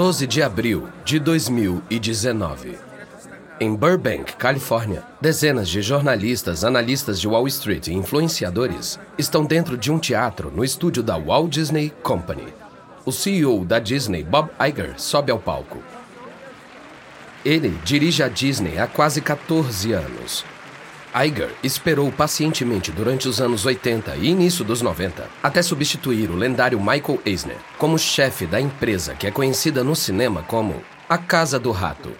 12 de abril de 2019. Em Burbank, Califórnia, dezenas de jornalistas, analistas de Wall Street e influenciadores estão dentro de um teatro no estúdio da Walt Disney Company. O CEO da Disney, Bob Iger, sobe ao palco. Ele dirige a Disney há quase 14 anos Iger esperou pacientemente durante os anos 80 e início dos 90 até substituir o lendário Michael Eisner como chefe da empresa que é conhecida no cinema como a Casa do Rato.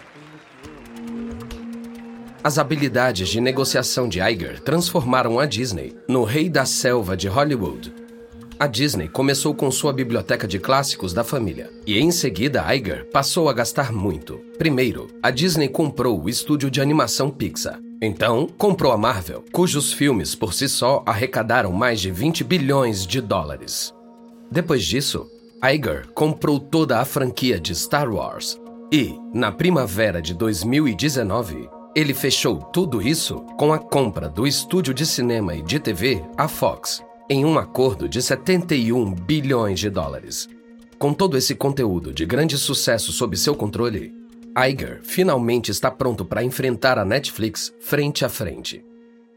As habilidades de negociação de Iger transformaram a Disney no rei da selva de Hollywood. A Disney começou com sua biblioteca de clássicos da família e em seguida Iger passou a gastar muito. Primeiro, a Disney comprou o estúdio de animação Pixar então, comprou a Marvel, cujos filmes por si só arrecadaram mais de 20 bilhões de dólares. Depois disso, Iger comprou toda a franquia de Star Wars. E, na primavera de 2019, ele fechou tudo isso com a compra do estúdio de cinema e de TV, a Fox, em um acordo de 71 bilhões de dólares. Com todo esse conteúdo de grande sucesso sob seu controle, Iger finalmente está pronto para enfrentar a Netflix frente a frente.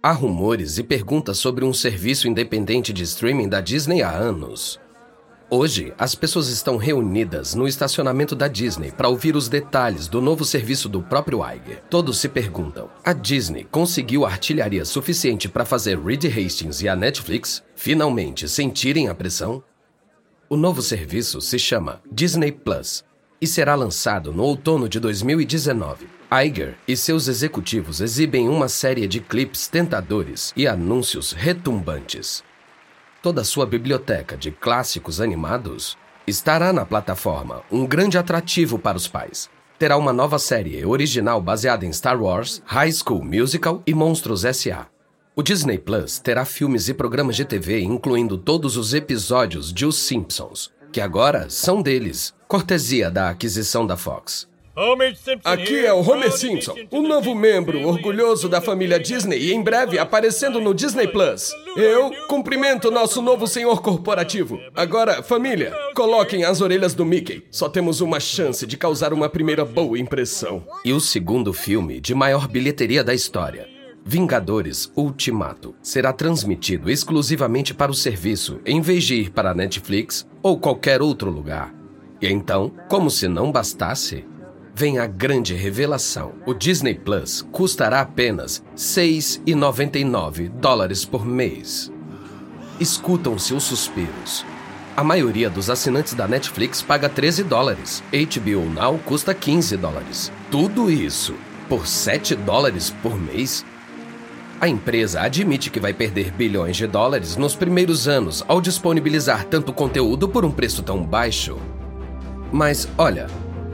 Há rumores e perguntas sobre um serviço independente de streaming da Disney há anos. Hoje, as pessoas estão reunidas no estacionamento da Disney para ouvir os detalhes do novo serviço do próprio Iger. Todos se perguntam: a Disney conseguiu artilharia suficiente para fazer Reed Hastings e a Netflix finalmente sentirem a pressão? O novo serviço se chama Disney Plus e será lançado no outono de 2019. Iger e seus executivos exibem uma série de clipes tentadores e anúncios retumbantes. Toda sua biblioteca de clássicos animados estará na plataforma, um grande atrativo para os pais. Terá uma nova série original baseada em Star Wars, High School Musical e Monstros S.A. O Disney Plus terá filmes e programas de TV, incluindo todos os episódios de Os Simpsons, que agora são deles, cortesia da aquisição da Fox. Aqui é o Homer Simpson, o novo membro orgulhoso da família Disney e em breve aparecendo no Disney Plus. Eu cumprimento nosso novo senhor corporativo. Agora, família, coloquem as orelhas do Mickey. Só temos uma chance de causar uma primeira boa impressão. E o segundo filme de maior bilheteria da história. Vingadores Ultimato será transmitido exclusivamente para o serviço, em vez de ir para a Netflix ou qualquer outro lugar. E então, como se não bastasse, vem a grande revelação. O Disney Plus custará apenas 6,99 dólares por mês. Escutam-se os suspiros. A maioria dos assinantes da Netflix paga 13 dólares. HBO Now custa 15 dólares. Tudo isso por 7 dólares por mês? A empresa admite que vai perder bilhões de dólares nos primeiros anos ao disponibilizar tanto conteúdo por um preço tão baixo. Mas olha,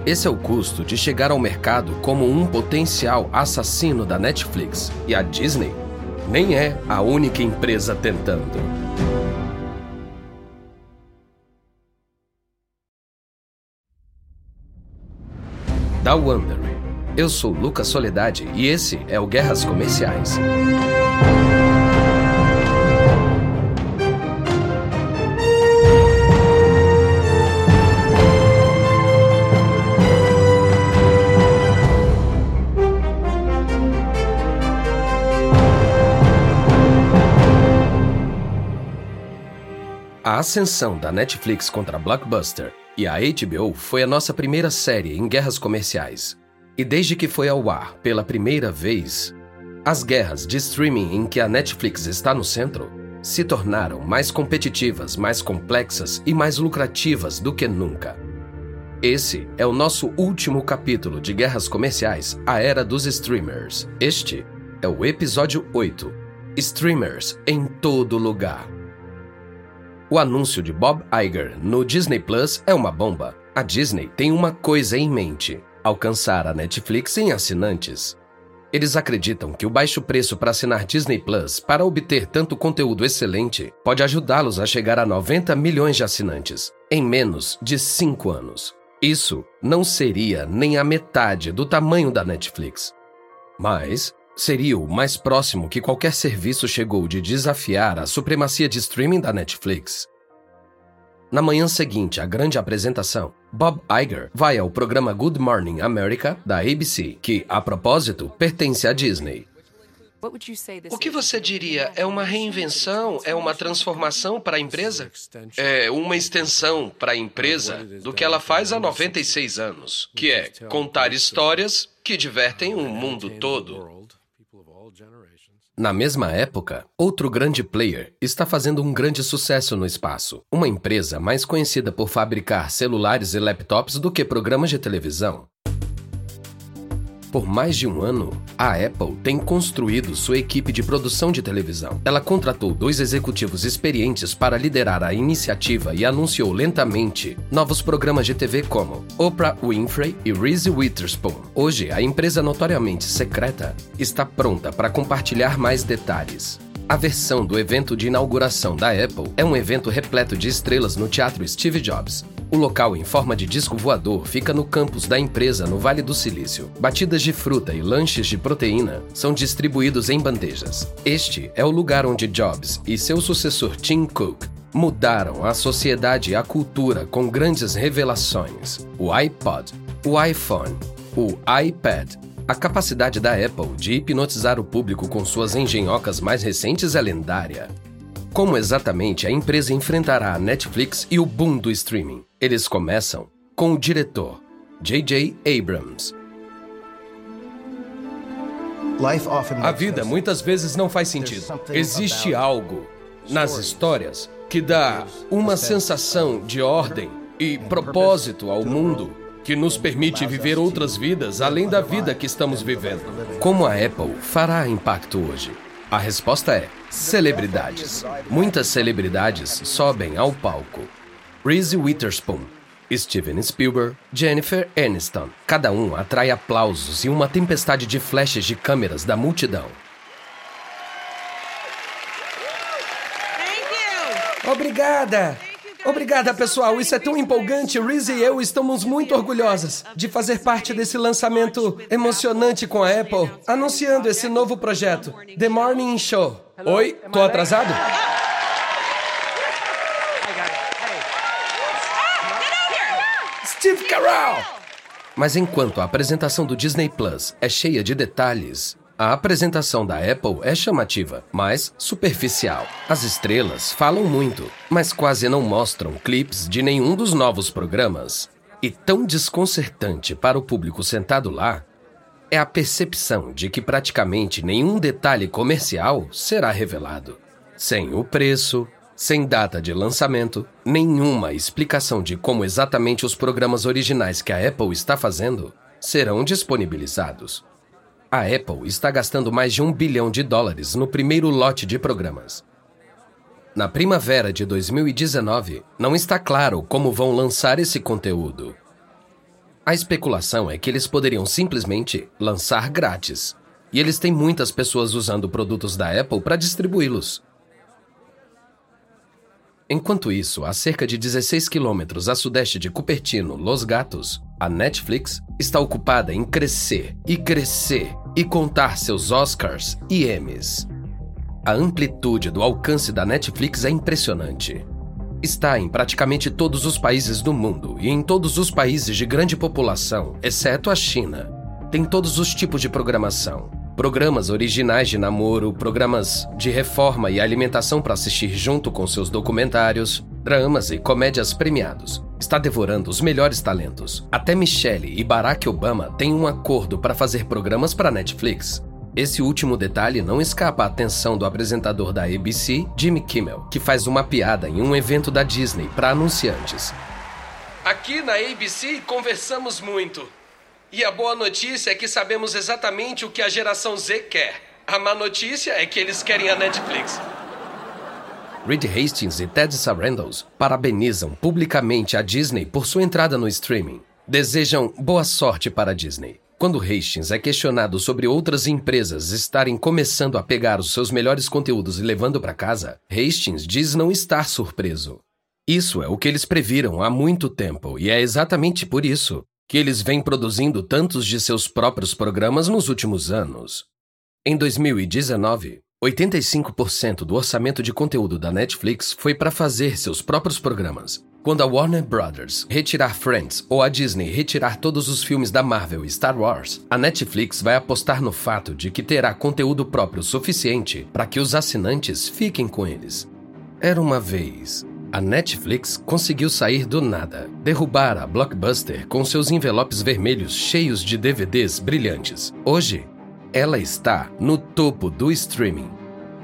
esse é o custo de chegar ao mercado como um potencial assassino da Netflix. E a Disney nem é a única empresa tentando. Da Wonder eu sou Lucas Soledade e esse é o Guerras Comerciais. Ascensão da Netflix contra a Blockbuster e a HBO foi a nossa primeira série em guerras comerciais. E desde que foi ao ar pela primeira vez, as guerras de streaming em que a Netflix está no centro se tornaram mais competitivas, mais complexas e mais lucrativas do que nunca. Esse é o nosso último capítulo de Guerras Comerciais, a Era dos Streamers. Este é o episódio 8: Streamers em todo lugar. O anúncio de Bob Iger no Disney Plus é uma bomba. A Disney tem uma coisa em mente: alcançar a Netflix em assinantes. Eles acreditam que o baixo preço para assinar Disney Plus para obter tanto conteúdo excelente pode ajudá-los a chegar a 90 milhões de assinantes em menos de 5 anos. Isso não seria nem a metade do tamanho da Netflix. Mas seria o mais próximo que qualquer serviço chegou de desafiar a supremacia de streaming da Netflix. Na manhã seguinte à grande apresentação, Bob Iger vai ao programa Good Morning America da ABC, que, a propósito, pertence à Disney. O que você diria? É uma reinvenção? É uma transformação para a empresa? É uma extensão para a empresa do que ela faz há 96 anos, que é contar histórias que divertem o mundo todo. Na mesma época, outro grande player está fazendo um grande sucesso no espaço. Uma empresa mais conhecida por fabricar celulares e laptops do que programas de televisão. Por mais de um ano, a Apple tem construído sua equipe de produção de televisão. Ela contratou dois executivos experientes para liderar a iniciativa e anunciou lentamente novos programas de TV como Oprah Winfrey e Reese Witherspoon. Hoje, a empresa notoriamente secreta está pronta para compartilhar mais detalhes. A versão do evento de inauguração da Apple é um evento repleto de estrelas no Teatro Steve Jobs. O local em forma de disco voador fica no campus da empresa no Vale do Silício. Batidas de fruta e lanches de proteína são distribuídos em bandejas. Este é o lugar onde Jobs e seu sucessor Tim Cook mudaram a sociedade e a cultura com grandes revelações: o iPod, o iPhone, o iPad a capacidade da Apple de hipnotizar o público com suas engenhocas mais recentes é lendária. Como exatamente a empresa enfrentará a Netflix e o boom do streaming? Eles começam com o diretor, J.J. Abrams. A vida muitas vezes não faz sentido. Existe algo nas histórias que dá uma sensação de ordem e propósito ao mundo que nos permite viver outras vidas além da vida que estamos vivendo. Como a Apple fará impacto hoje? A resposta é celebridades. Muitas celebridades sobem ao palco. Reese Witherspoon, Steven Spielberg, Jennifer Aniston. Cada um atrai aplausos e uma tempestade de flashes de câmeras da multidão. Obrigada! Obrigada, pessoal. Isso é tão empolgante. Reese e eu estamos muito orgulhosas de fazer parte desse lançamento emocionante com a Apple, anunciando esse novo projeto, The Morning Show. Oi, tô atrasado? Steve Carell! Mas enquanto a apresentação do Disney Plus é cheia de detalhes, a apresentação da Apple é chamativa, mas superficial. As estrelas falam muito, mas quase não mostram clipes de nenhum dos novos programas. E tão desconcertante para o público sentado lá é a percepção de que praticamente nenhum detalhe comercial será revelado. Sem o preço, sem data de lançamento, nenhuma explicação de como exatamente os programas originais que a Apple está fazendo serão disponibilizados. A Apple está gastando mais de um bilhão de dólares no primeiro lote de programas. Na primavera de 2019, não está claro como vão lançar esse conteúdo. A especulação é que eles poderiam simplesmente lançar grátis. E eles têm muitas pessoas usando produtos da Apple para distribuí-los. Enquanto isso, a cerca de 16 quilômetros a sudeste de Cupertino, Los Gatos, a Netflix está ocupada em crescer e crescer e contar seus Oscars e Emmys. A amplitude do alcance da Netflix é impressionante. Está em praticamente todos os países do mundo e em todos os países de grande população, exceto a China. Tem todos os tipos de programação, Programas originais de namoro, programas de reforma e alimentação para assistir junto com seus documentários, dramas e comédias premiados. Está devorando os melhores talentos. Até Michelle e Barack Obama têm um acordo para fazer programas para Netflix. Esse último detalhe não escapa à atenção do apresentador da ABC, Jimmy Kimmel, que faz uma piada em um evento da Disney para anunciantes. Aqui na ABC conversamos muito. E a boa notícia é que sabemos exatamente o que a geração Z quer. A má notícia é que eles querem a Netflix. Reed Hastings e Ted Sarandos parabenizam publicamente a Disney por sua entrada no streaming. Desejam boa sorte para a Disney. Quando Hastings é questionado sobre outras empresas estarem começando a pegar os seus melhores conteúdos e levando para casa, Hastings diz não estar surpreso. Isso é o que eles previram há muito tempo e é exatamente por isso que eles vêm produzindo tantos de seus próprios programas nos últimos anos. Em 2019, 85% do orçamento de conteúdo da Netflix foi para fazer seus próprios programas. Quando a Warner Brothers retirar Friends ou a Disney retirar todos os filmes da Marvel e Star Wars, a Netflix vai apostar no fato de que terá conteúdo próprio suficiente para que os assinantes fiquem com eles. Era uma vez. A Netflix conseguiu sair do nada, derrubar a Blockbuster com seus envelopes vermelhos cheios de DVDs brilhantes. Hoje, ela está no topo do streaming,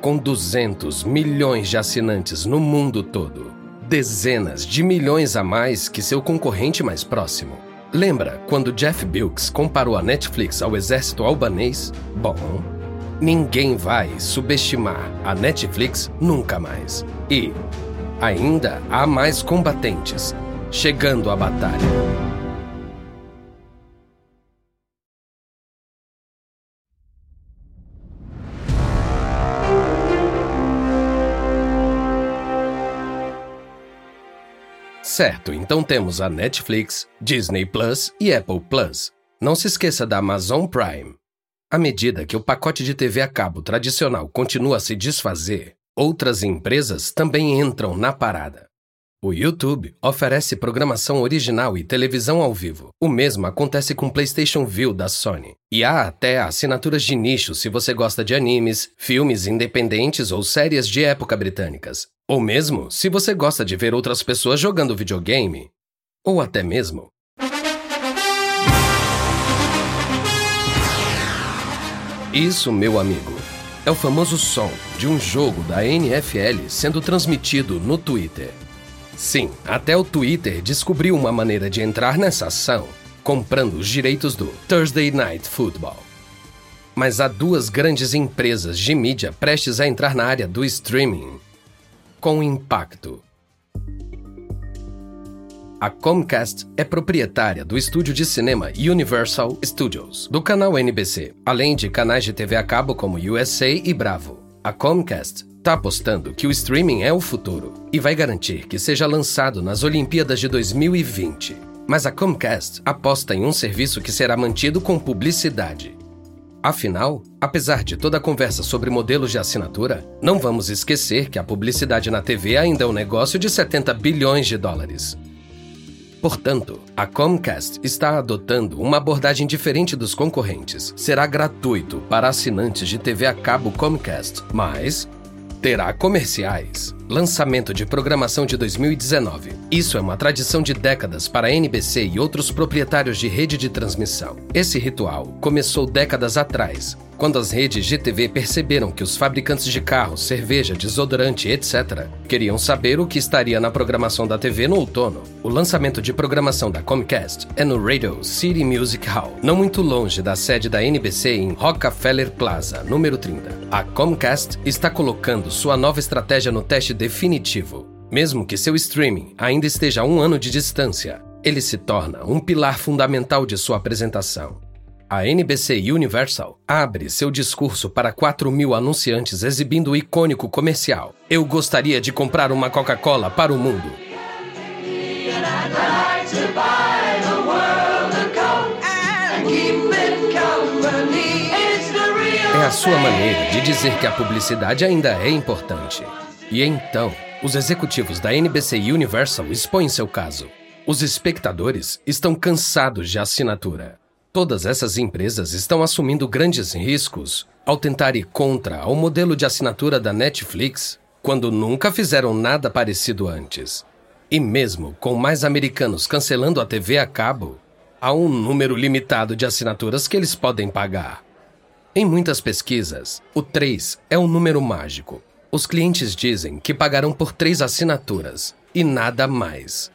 com 200 milhões de assinantes no mundo todo. Dezenas de milhões a mais que seu concorrente mais próximo. Lembra quando Jeff Bilks comparou a Netflix ao exército albanês? Bom, ninguém vai subestimar a Netflix nunca mais. E ainda há mais combatentes chegando à batalha. Certo, então temos a Netflix, Disney Plus e Apple Plus. Não se esqueça da Amazon Prime. À medida que o pacote de TV a cabo tradicional continua a se desfazer, outras empresas também entram na parada. O YouTube oferece programação original e televisão ao vivo. O mesmo acontece com PlayStation View da Sony. E há até assinaturas de nicho se você gosta de animes, filmes independentes ou séries de época britânicas. Ou mesmo se você gosta de ver outras pessoas jogando videogame. Ou até mesmo. Isso, meu amigo, é o famoso som de um jogo da NFL sendo transmitido no Twitter. Sim, até o Twitter descobriu uma maneira de entrar nessa ação, comprando os direitos do Thursday Night Football. Mas há duas grandes empresas de mídia prestes a entrar na área do streaming com impacto. A Comcast é proprietária do estúdio de cinema Universal Studios, do canal NBC, além de canais de TV a cabo como USA e Bravo. A Comcast está apostando que o streaming é o futuro e vai garantir que seja lançado nas Olimpíadas de 2020. Mas a Comcast aposta em um serviço que será mantido com publicidade. Afinal, apesar de toda a conversa sobre modelos de assinatura, não vamos esquecer que a publicidade na TV ainda é um negócio de 70 bilhões de dólares. Portanto, a Comcast está adotando uma abordagem diferente dos concorrentes. Será gratuito para assinantes de TV a cabo Comcast, mas terá comerciais. Lançamento de programação de 2019. Isso é uma tradição de décadas para a NBC e outros proprietários de rede de transmissão. Esse ritual começou décadas atrás, quando as redes de TV perceberam que os fabricantes de carros, cerveja, desodorante, etc., queriam saber o que estaria na programação da TV no outono, o lançamento de programação da Comcast é no Radio City Music Hall, não muito longe da sede da NBC em Rockefeller Plaza, número 30. A Comcast está colocando sua nova estratégia no teste definitivo. Mesmo que seu streaming ainda esteja a um ano de distância, ele se torna um pilar fundamental de sua apresentação. A NBC Universal abre seu discurso para 4 mil anunciantes exibindo o icônico comercial. Eu gostaria de comprar uma Coca-Cola para o mundo. É a sua maneira de dizer que a publicidade ainda é importante. E então, os executivos da NBC Universal expõem seu caso. Os espectadores estão cansados de assinatura. Todas essas empresas estão assumindo grandes riscos ao tentar ir contra o modelo de assinatura da Netflix, quando nunca fizeram nada parecido antes. E mesmo com mais americanos cancelando a TV a cabo, há um número limitado de assinaturas que eles podem pagar. Em muitas pesquisas, o 3 é um número mágico. Os clientes dizem que pagarão por três assinaturas e nada mais.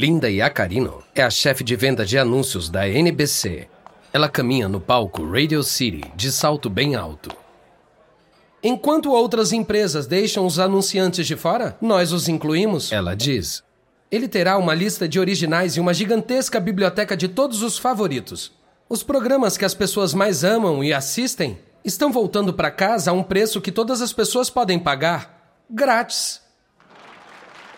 Linda Iacarino é a chefe de venda de anúncios da NBC. Ela caminha no palco Radio City de salto bem alto. Enquanto outras empresas deixam os anunciantes de fora, nós os incluímos. Ela diz. Ele terá uma lista de originais e uma gigantesca biblioteca de todos os favoritos. Os programas que as pessoas mais amam e assistem estão voltando para casa a um preço que todas as pessoas podem pagar grátis.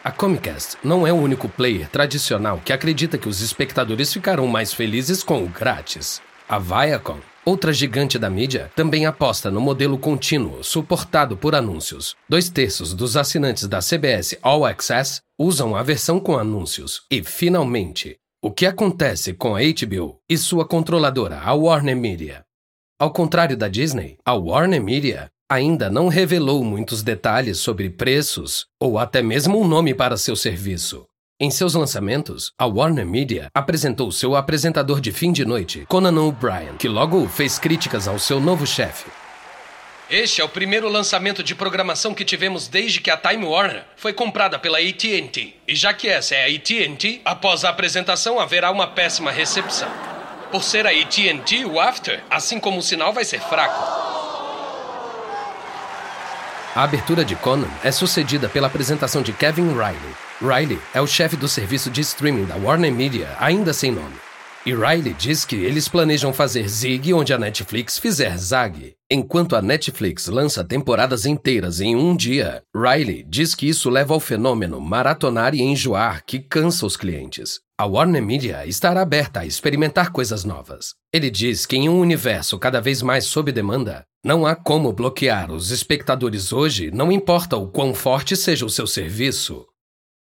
A Comcast não é o único player tradicional que acredita que os espectadores ficarão mais felizes com o grátis. A Viacom Outra gigante da mídia também aposta no modelo contínuo, suportado por anúncios. Dois terços dos assinantes da CBS All Access usam a versão com anúncios. E, finalmente, o que acontece com a HBO e sua controladora, a Warner Media? Ao contrário da Disney, a Warner Media ainda não revelou muitos detalhes sobre preços ou até mesmo um nome para seu serviço. Em seus lançamentos, a Warner Media apresentou seu apresentador de fim de noite, Conan O'Brien, que logo fez críticas ao seu novo chefe. Este é o primeiro lançamento de programação que tivemos desde que a Time Warner foi comprada pela AT&T. E já que essa é a AT&T, após a apresentação haverá uma péssima recepção. Por ser a AT&T, o after, assim como o sinal vai ser fraco. A abertura de Conan é sucedida pela apresentação de Kevin Riley, Riley é o chefe do serviço de streaming da Warner Media, ainda sem nome. E Riley diz que eles planejam fazer Zig onde a Netflix fizer Zag. Enquanto a Netflix lança temporadas inteiras em um dia, Riley diz que isso leva ao fenômeno maratonar e enjoar que cansa os clientes. A Warner Media estará aberta a experimentar coisas novas. Ele diz que em um universo cada vez mais sob demanda, não há como bloquear os espectadores hoje, não importa o quão forte seja o seu serviço.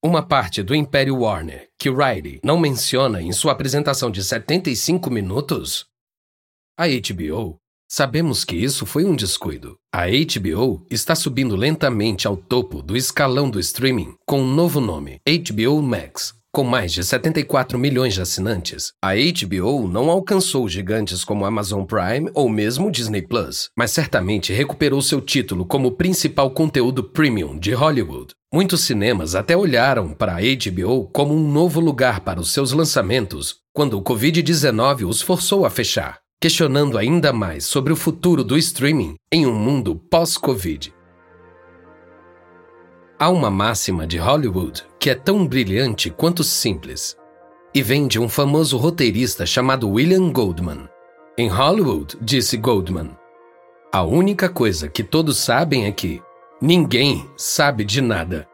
Uma parte do Império Warner que Riley não menciona em sua apresentação de 75 minutos? A HBO. Sabemos que isso foi um descuido. A HBO está subindo lentamente ao topo do escalão do streaming com um novo nome, HBO Max, com mais de 74 milhões de assinantes, a HBO não alcançou gigantes como Amazon Prime ou mesmo Disney Plus, mas certamente recuperou seu título como principal conteúdo premium de Hollywood. Muitos cinemas até olharam para a HBO como um novo lugar para os seus lançamentos quando o Covid-19 os forçou a fechar, questionando ainda mais sobre o futuro do streaming em um mundo pós-Covid. Há uma máxima de Hollywood que é tão brilhante quanto simples, e vem de um famoso roteirista chamado William Goldman. Em Hollywood, disse Goldman, a única coisa que todos sabem é que ninguém sabe de nada.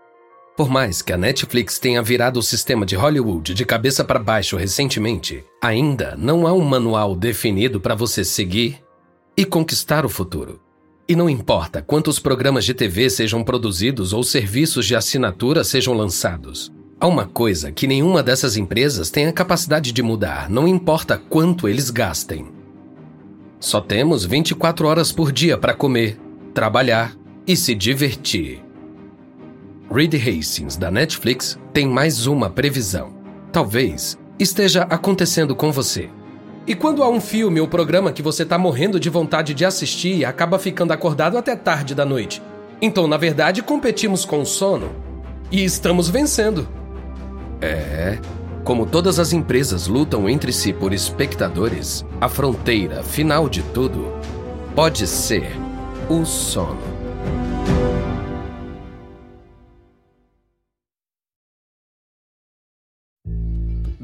Por mais que a Netflix tenha virado o sistema de Hollywood de cabeça para baixo recentemente, ainda não há um manual definido para você seguir e conquistar o futuro. E não importa quantos programas de TV sejam produzidos ou serviços de assinatura sejam lançados. Há uma coisa que nenhuma dessas empresas tem a capacidade de mudar, não importa quanto eles gastem. Só temos 24 horas por dia para comer, trabalhar e se divertir. Reed Hastings, da Netflix, tem mais uma previsão. Talvez esteja acontecendo com você. E quando há um filme ou programa que você tá morrendo de vontade de assistir e acaba ficando acordado até tarde da noite? Então, na verdade, competimos com o sono. E estamos vencendo. É. Como todas as empresas lutam entre si por espectadores, a fronteira final de tudo pode ser o sono.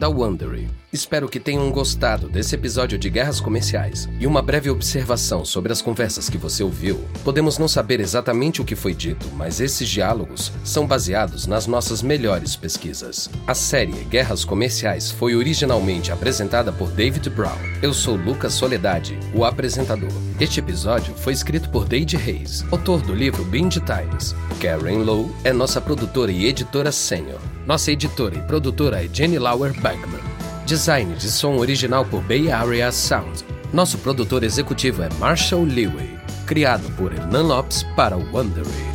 da Wondery. Espero que tenham gostado desse episódio de Guerras Comerciais. E uma breve observação sobre as conversas que você ouviu. Podemos não saber exatamente o que foi dito, mas esses diálogos são baseados nas nossas melhores pesquisas. A série Guerras Comerciais foi originalmente apresentada por David Brown. Eu sou Lucas Soledade, o apresentador. Este episódio foi escrito por Dade Hayes, autor do livro Bind Times. Karen Lowe é nossa produtora e editora sênior. Nossa editora e produtora é Jenny Lauer Bergman. Design de som original por Bay Area Sound. Nosso produtor executivo é Marshall Lewy, criado por Hernan Lopes para o Wondery.